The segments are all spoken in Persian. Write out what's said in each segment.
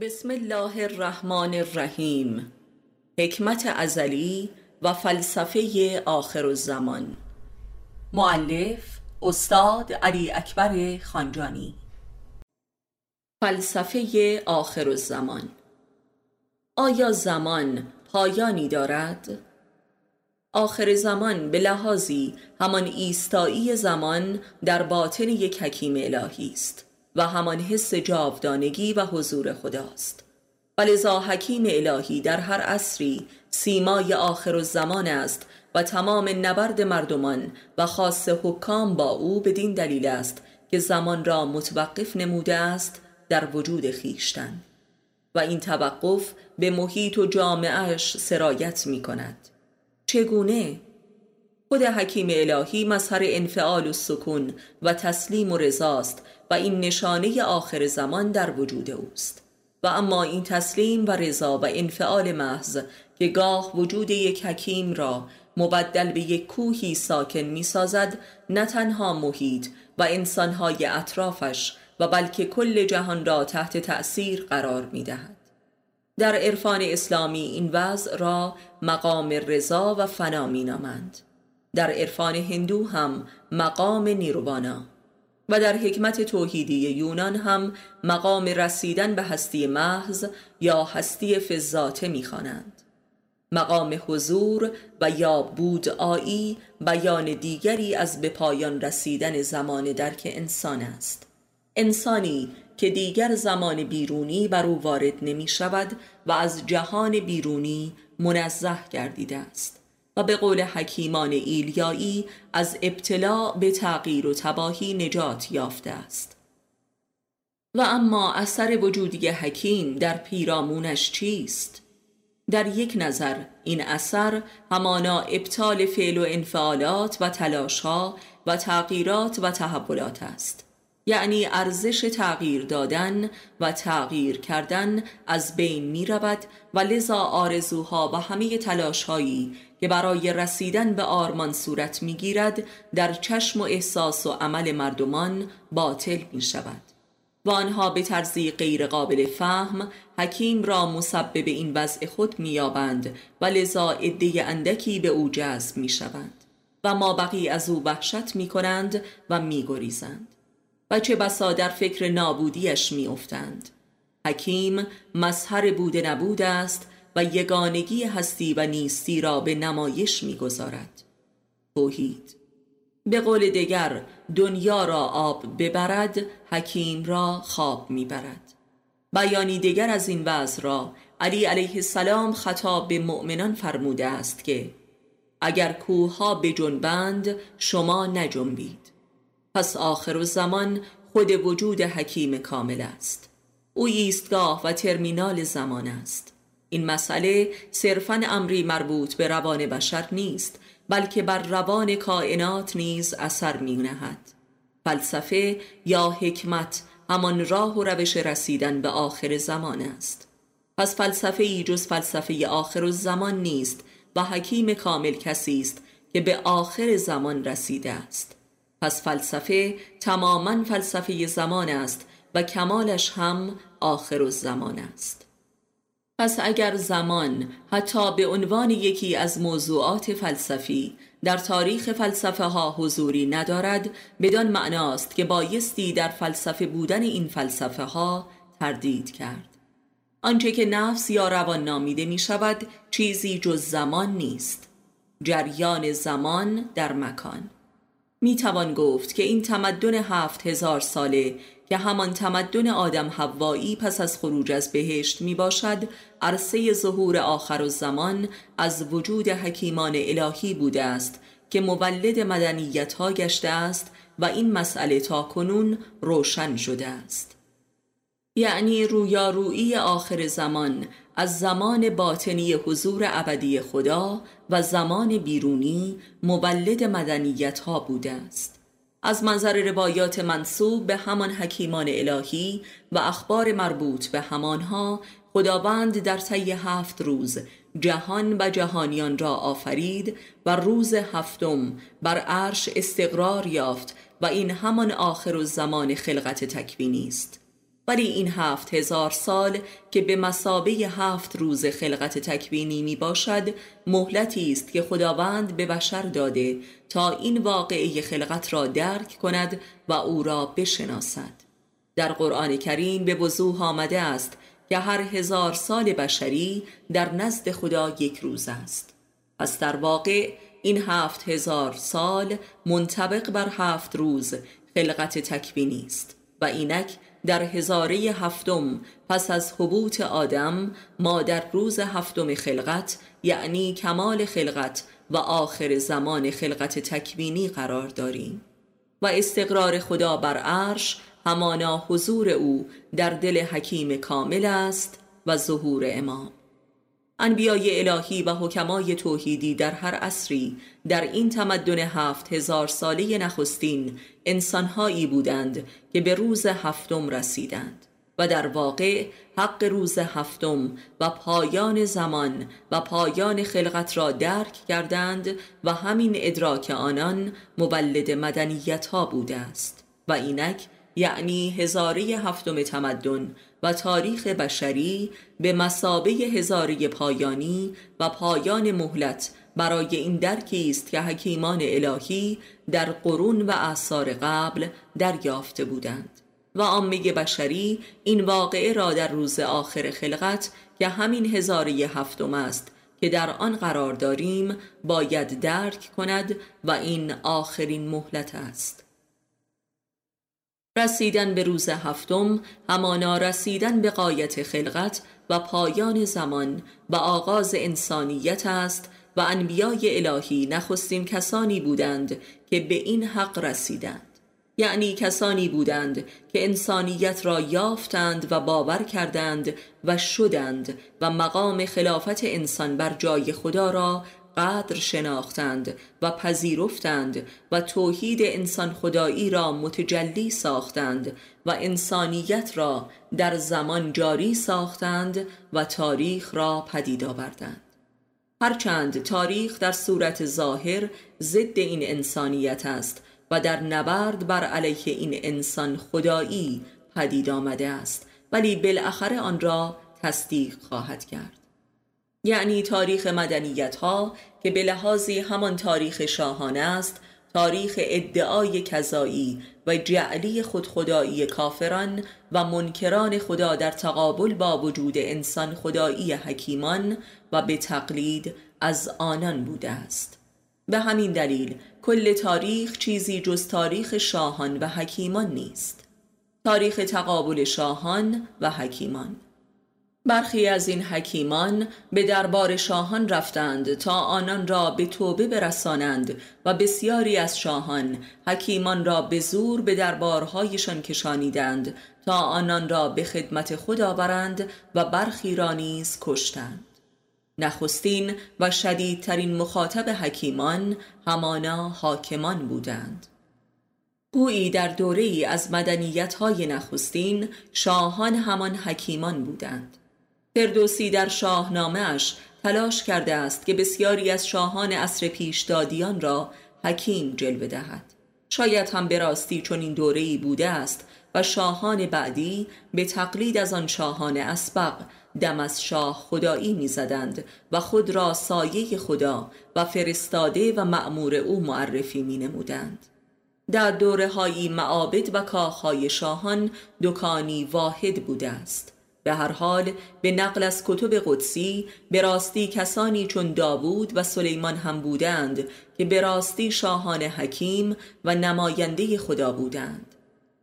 بسم الله الرحمن الرحیم. حکمت ازلی و فلسفه آخر الزمان. معلف استاد علی اکبر خانجانی. فلسفه آخر الزمان. آیا زمان پایانی دارد؟ آخر زمان به لحاظی همان ایستایی زمان در باطن یک حکیم الهی است. و همان حس جاودانگی و حضور خداست. ولذا حکیم الهی در هر عصری سیمای آخر الزمان است و تمام نبرد مردمان و خاص حکام با او بدین دلیل است که زمان را متوقف نموده است در وجود خیشتن. و این توقف به محیط و جامعش سرایت می کند چگونه؟ خود حکیم الهی مظهر انفعال و سکون و تسلیم و رضاست و این نشانه آخر زمان در وجود اوست و اما این تسلیم و رضا و انفعال محض که گاه وجود یک حکیم را مبدل به یک کوهی ساکن می سازد نه تنها محیط و انسانهای اطرافش و بلکه کل جهان را تحت تأثیر قرار می دهد. در عرفان اسلامی این وضع را مقام رضا و فنا می نامند. در عرفان هندو هم مقام نیروبانا و در حکمت توحیدی یونان هم مقام رسیدن به هستی محض یا هستی فضاته می‌خوانند. مقام حضور و یا بود آیی بیان دیگری از به پایان رسیدن زمان درک انسان است. انسانی که دیگر زمان بیرونی بر او وارد نمی شود و از جهان بیرونی منزه گردیده است. و به قول حکیمان ایلیایی از ابتلاع به تغییر و تباهی نجات یافته است و اما اثر وجودی حکیم در پیرامونش چیست؟ در یک نظر این اثر همانا ابطال فعل و انفعالات و تلاشها و تغییرات و تحولات است یعنی ارزش تغییر دادن و تغییر کردن از بین می رود و لذا آرزوها و همه تلاشهایی که برای رسیدن به آرمان صورت می گیرد در چشم و احساس و عمل مردمان باطل می شود و آنها به طرزی غیر قابل فهم حکیم را مسبب این وضع خود مییابند و لذا عده اندکی به او جذب می شوند و ما بقی از او وحشت می کنند و می گریزند و چه بسا در فکر نابودیش می افتند. حکیم مظهر بوده نبود است و یگانگی هستی و نیستی را به نمایش می‌گذارد. توحید به قول دیگر دنیا را آب ببرد حکیم را خواب می‌برد. بیانی دیگر از این وضع را علی علیه السلام خطاب به مؤمنان فرموده است که اگر کوها به جنبند شما نجنبید. پس آخر زمان خود وجود حکیم کامل است. او ایستگاه و ترمینال زمان است. این مسئله صرفا امری مربوط به روان بشر نیست بلکه بر روان کائنات نیز اثر می نهد فلسفه یا حکمت همان راه و روش رسیدن به آخر زمان است. پس فلسفه ای جز فلسفه آخر زمان نیست و حکیم کامل کسی است که به آخر زمان رسیده است. پس فلسفه تماما فلسفه زمان است و کمالش هم آخر زمان است. پس اگر زمان حتی به عنوان یکی از موضوعات فلسفی در تاریخ فلسفه ها حضوری ندارد بدان معناست که بایستی در فلسفه بودن این فلسفه ها تردید کرد. آنچه که نفس یا روان نامیده می شود چیزی جز زمان نیست. جریان زمان در مکان. می توان گفت که این تمدن هفت هزار ساله که همان تمدن آدم هوایی پس از خروج از بهشت می باشد عرصه ظهور آخر و زمان از وجود حکیمان الهی بوده است که مولد مدنیت ها گشته است و این مسئله تا کنون روشن شده است. یعنی رویارویی آخر زمان از زمان باطنی حضور ابدی خدا و زمان بیرونی مولد مدنیت ها بوده است. از منظر روایات منصوب به همان حکیمان الهی و اخبار مربوط به همانها خداوند در طی هفت روز جهان و جهانیان را آفرید و روز هفتم بر عرش استقرار یافت و این همان آخر و زمان خلقت تکوینی است. ولی این هفت هزار سال که به مسابه هفت روز خلقت تکوینی می باشد مهلتی است که خداوند به بشر داده تا این واقعه خلقت را درک کند و او را بشناسد. در قرآن کریم به وضوح آمده است که هر هزار سال بشری در نزد خدا یک روز است. پس در واقع این هفت هزار سال منطبق بر هفت روز خلقت تکوینی است و اینک در هزاره هفتم پس از حبوط آدم ما در روز هفتم خلقت یعنی کمال خلقت و آخر زمان خلقت تکوینی قرار داریم. و استقرار خدا بر عرش همانا حضور او در دل حکیم کامل است و ظهور امام. انبیای الهی و حکمای توحیدی در هر عصری در این تمدن هفت هزار ساله نخستین انسانهایی بودند که به روز هفتم رسیدند و در واقع حق روز هفتم و پایان زمان و پایان خلقت را درک کردند و همین ادراک آنان مولد مدنیت ها بوده است و اینک یعنی هزاره هفتم تمدن و تاریخ بشری به مسابه هزاره پایانی و پایان مهلت برای این درکی است که حکیمان الهی در قرون و اعثار قبل دریافته بودند. و عامه بشری این واقعه را در روز آخر خلقت که همین هزاره هفتم است که در آن قرار داریم باید درک کند و این آخرین مهلت است. رسیدن به روز هفتم همانا رسیدن به قایت خلقت و پایان زمان و آغاز انسانیت است و انبیای الهی نخستین کسانی بودند که به این حق رسیدند. یعنی کسانی بودند که انسانیت را یافتند و باور کردند و شدند و مقام خلافت انسان بر جای خدا را قدر شناختند و پذیرفتند و توحید انسان خدایی را متجلی ساختند و انسانیت را در زمان جاری ساختند و تاریخ را پدید آوردند. هرچند تاریخ در صورت ظاهر ضد این انسانیت است و در نبرد بر علیه این انسان خدایی پدید آمده است ولی بالاخره آن را تصدیق خواهد کرد. یعنی تاریخ مدنیت ها که به لحاظی همان تاریخ شاهانه است تاریخ ادعای کذایی و جعلی خودخدایی کافران و منکران خدا در تقابل با وجود انسان خدایی حکیمان و به تقلید از آنان بوده است. به همین دلیل کل تاریخ چیزی جز تاریخ شاهان و حکیمان نیست. تاریخ تقابل شاهان و حکیمان. برخی از این حکیمان به دربار شاهان رفتند تا آنان را به توبه برسانند و بسیاری از شاهان حکیمان را به زور به دربارهایشان کشانیدند تا آنان را به خدمت خود آورند و برخی را نیز کشتند. نخستین و شدیدترین مخاطب حکیمان همانا حاکمان بودند. گویی در دوره از مدنیت های نخستین شاهان همان حکیمان بودند. فردوسی در شاهنامهش تلاش کرده است که بسیاری از شاهان عصر پیشدادیان را حکیم جلوه دهد شاید هم به راستی چون این دوره‌ای بوده است و شاهان بعدی به تقلید از آن شاهان اسبق دم از شاه خدایی می‌زدند و خود را سایه خدا و فرستاده و معمور او معرفی می نمودند. در دوره هایی معابد و کاخهای شاهان دکانی واحد بوده است به هر حال به نقل از کتب قدسی به راستی کسانی چون داوود و سلیمان هم بودند که به راستی شاهان حکیم و نماینده خدا بودند.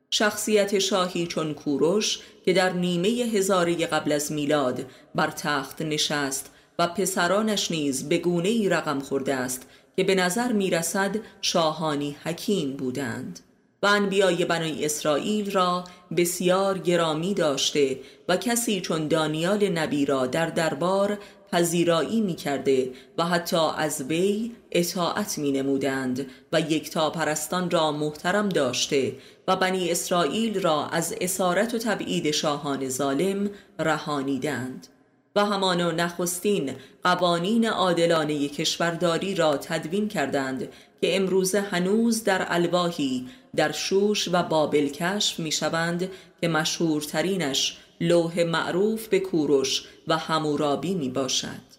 شخصیت شاهی چون کوروش که در نیمه هزاره قبل از میلاد بر تخت نشست و پسرانش نیز به گونه ای رقم خورده است که به نظر می رسد شاهانی حکیم بودند. و انبیای بنای اسرائیل را بسیار گرامی داشته و کسی چون دانیال نبی را در دربار پذیرایی می کرده و حتی از وی اطاعت می نمودند و یکتا پرستان را محترم داشته و بنی اسرائیل را از اسارت و تبعید شاهان ظالم رهانیدند. و همان و نخستین قوانین عادلانه کشورداری را تدوین کردند که امروزه هنوز در الواحی در شوش و بابل کشف می شوند که مشهورترینش لوح معروف به کوروش و همورابی می باشد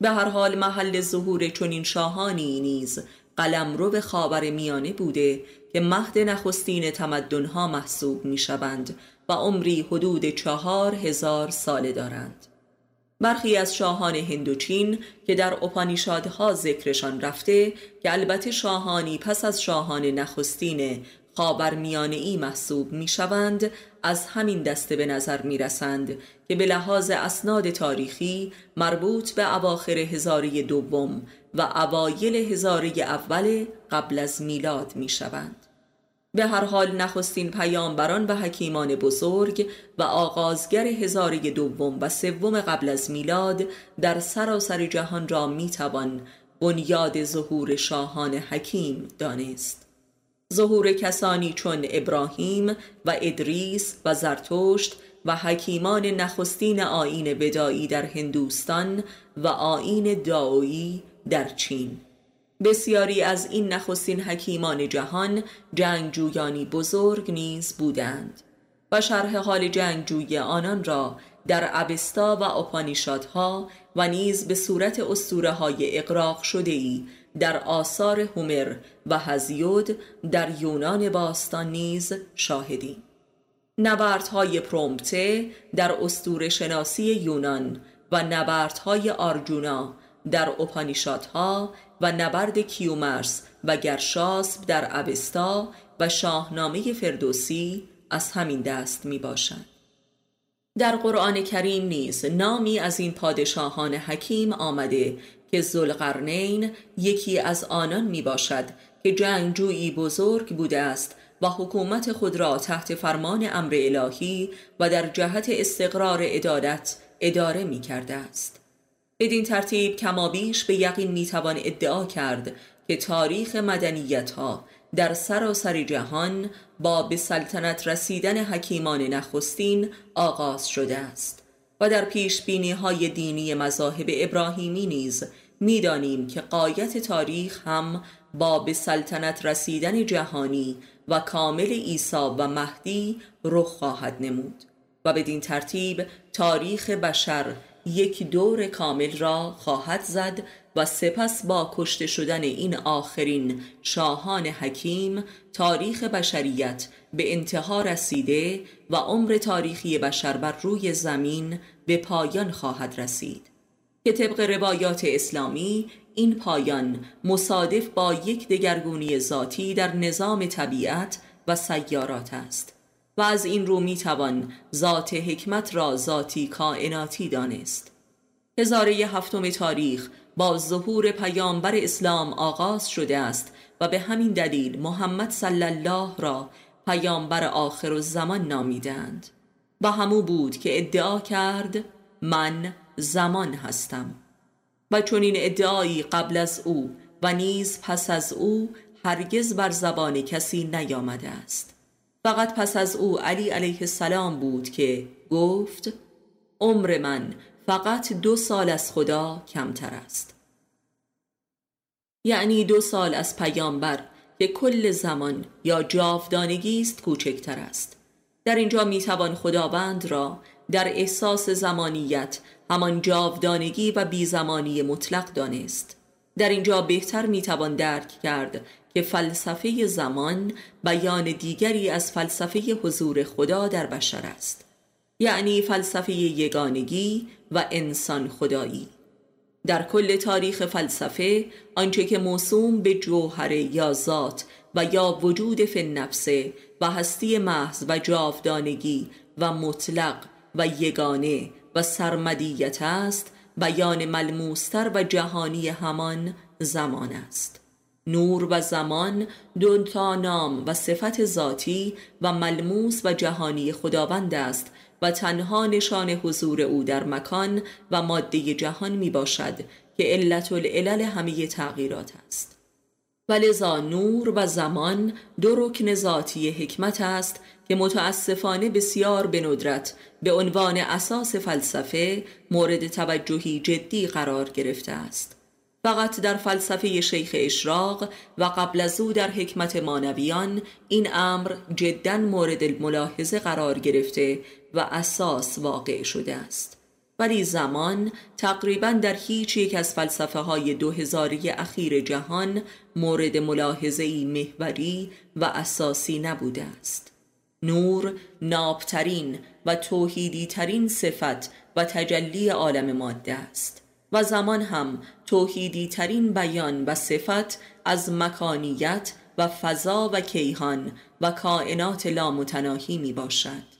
به هر حال محل ظهور چنین شاهانی نیز قلمرو به خاور میانه بوده که مهد نخستین تمدنها محسوب می شوند و عمری حدود چهار هزار ساله دارند. برخی از شاهان هندوچین که در اپانیشادها ذکرشان رفته که البته شاهانی پس از شاهان نخستین خاور میانه ای محسوب می شوند از همین دسته به نظر می رسند که به لحاظ اسناد تاریخی مربوط به اواخر هزاره دوم و اوایل هزاره اول قبل از میلاد می شوند. به هر حال نخستین پیامبران و حکیمان بزرگ و آغازگر هزاره دوم و سوم قبل از میلاد در سراسر جهان را می‌توان بنیاد ظهور شاهان حکیم دانست. ظهور کسانی چون ابراهیم و ادریس و زرتشت و حکیمان نخستین آین بدایی در هندوستان و آین داویی در چین. بسیاری از این نخستین حکیمان جهان جنگجویانی بزرگ نیز بودند و شرح حال جنگجوی آنان را در ابستا و اپانیشادها و نیز به صورت اسطوره های اقراق شده ای در آثار هومر و هزیود در یونان باستان نیز شاهدیم. نبردهای پرومته در استور شناسی یونان و نبردهای آرجونا در اپانیشادها و نبرد کیومرس و گرشاسب در اوستا و شاهنامه فردوسی از همین دست می باشد. در قرآن کریم نیز نامی از این پادشاهان حکیم آمده که زلقرنین یکی از آنان می باشد که جنگجویی بزرگ بوده است و حکومت خود را تحت فرمان امر الهی و در جهت استقرار عدالت اداره می کرده است. بدین ترتیب کمابیش به یقین می‌توان ادعا کرد که تاریخ مدنیت ها در سراسر جهان با به سلطنت رسیدن حکیمان نخستین آغاز شده است و در پیش بینی های دینی مذاهب ابراهیمی نیز می‌دانیم که قایت تاریخ هم با به سلطنت رسیدن جهانی و کامل عیسی و مهدی رخ خواهد نمود و بدین ترتیب تاریخ بشر یک دور کامل را خواهد زد و سپس با کشته شدن این آخرین شاهان حکیم تاریخ بشریت به انتها رسیده و عمر تاریخی بشر بر روی زمین به پایان خواهد رسید. که طبق روایات اسلامی این پایان مصادف با یک دگرگونی ذاتی در نظام طبیعت و سیارات است. و از این رو می توان ذات حکمت را ذاتی کائناتی دانست. هزاره هفتم تاریخ با ظهور پیامبر اسلام آغاز شده است و به همین دلیل محمد صلی الله را پیامبر آخر زمان نامیدند. و همو بود که ادعا کرد من زمان هستم. و چون این ادعایی قبل از او و نیز پس از او هرگز بر زبان کسی نیامده است. فقط پس از او علی علیه السلام بود که گفت عمر من فقط دو سال از خدا کمتر است. یعنی دو سال از پیامبر که کل زمان یا جاودانگی است کوچکتر است. در اینجا می‌توان خداوند را در احساس زمانیت همان جاودانگی و بیزمانی مطلق دانست. در اینجا بهتر می‌توان درک کرد که فلسفه زمان بیان دیگری از فلسفه حضور خدا در بشر است. یعنی فلسفه یگانگی و انسان خدایی. در کل تاریخ فلسفه آنچه که موسوم به جوهر یا ذات و یا وجود فی نفس و هستی محض و جاودانگی و مطلق و یگانه و سرمدیت است بیان ملموستر و جهانی همان زمان است. نور و زمان دو تا نام و صفت ذاتی و ملموس و جهانی خداوند است و تنها نشان حضور او در مکان و ماده جهان می باشد که علت العلل همه تغییرات است. ولذا نور و زمان دو رکن ذاتی حکمت است که متاسفانه بسیار به ندرت به عنوان اساس فلسفه مورد توجهی جدی قرار گرفته است. فقط در فلسفه شیخ اشراق و قبل از او در حکمت مانویان این امر جدا مورد ملاحظه قرار گرفته و اساس واقع شده است. ولی زمان تقریبا در هیچ یک از فلسفه های دو هزاری اخیر جهان مورد ملاحظه محوری و اساسی نبوده است. نور نابترین و توحیدی ترین صفت و تجلی عالم ماده است. و زمان هم توحیدی ترین بیان و صفت از مکانیت و فضا و کیهان و کائنات لامتناهی می باشد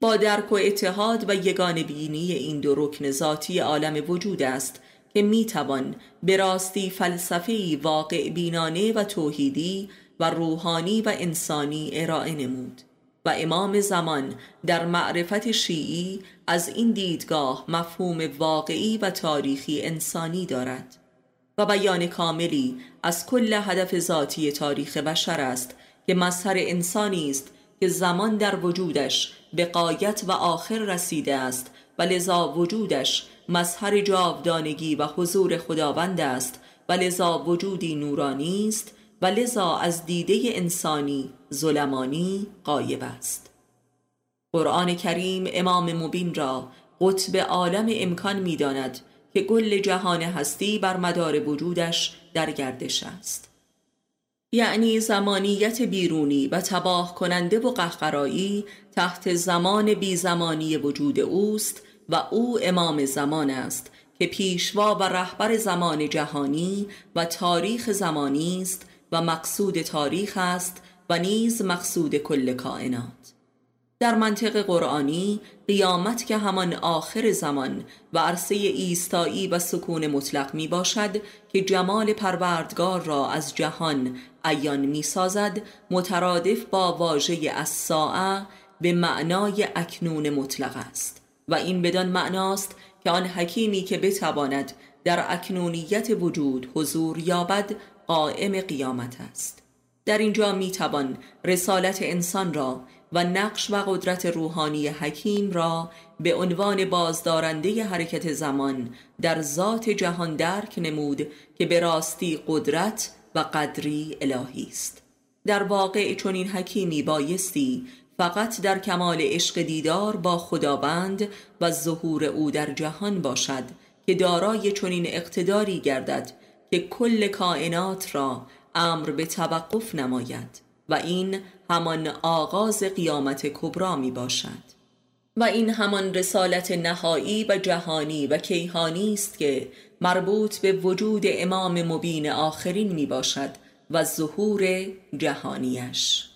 با درک و اتحاد و یگان بینی این دو رکن ذاتی عالم وجود است که می توان به راستی فلسفی واقع بینانه و توحیدی و روحانی و انسانی ارائه نمود. و امام زمان در معرفت شیعی از این دیدگاه مفهوم واقعی و تاریخی انسانی دارد و بیان کاملی از کل هدف ذاتی تاریخ بشر است که مظهر انسانی است که زمان در وجودش به قایت و آخر رسیده است و لذا وجودش مظهر جاودانگی و حضور خداوند است و لذا وجودی نورانی است و لذا از دیده انسانی ظلمانی قایب است. قرآن کریم امام مبین را قطب عالم امکان می‌داند که گل جهان هستی بر مدار وجودش در گردش است. یعنی زمانیت بیرونی و تباه کننده و قهقرایی تحت زمان بی زمانی وجود اوست و او امام زمان است که پیشوا و رهبر زمان جهانی و تاریخ زمانی است و مقصود تاریخ است و نیز مقصود کل کائنات. در منطق قرآنی قیامت که همان آخر زمان و عرصه ایستایی و سکون مطلق می باشد که جمال پروردگار را از جهان عیان می سازد مترادف با واژه از به معنای اکنون مطلق است. و این بدان معناست که آن حکیمی که بتواند در اکنونیت وجود حضور یابد قائم قیامت است. در اینجا می توان رسالت انسان را و نقش و قدرت روحانی حکیم را به عنوان بازدارنده حرکت زمان در ذات جهان درک نمود که به راستی قدرت و قدری الهی است. در واقع چون این حکیمی بایستی فقط در کمال عشق دیدار با خداوند و ظهور او در جهان باشد که دارای چنین اقتداری گردد که کل کائنات را امر به توقف نماید و این همان آغاز قیامت کبرا می باشد و این همان رسالت نهایی و جهانی و کیهانی است که مربوط به وجود امام مبین آخرین می باشد و ظهور جهانیش.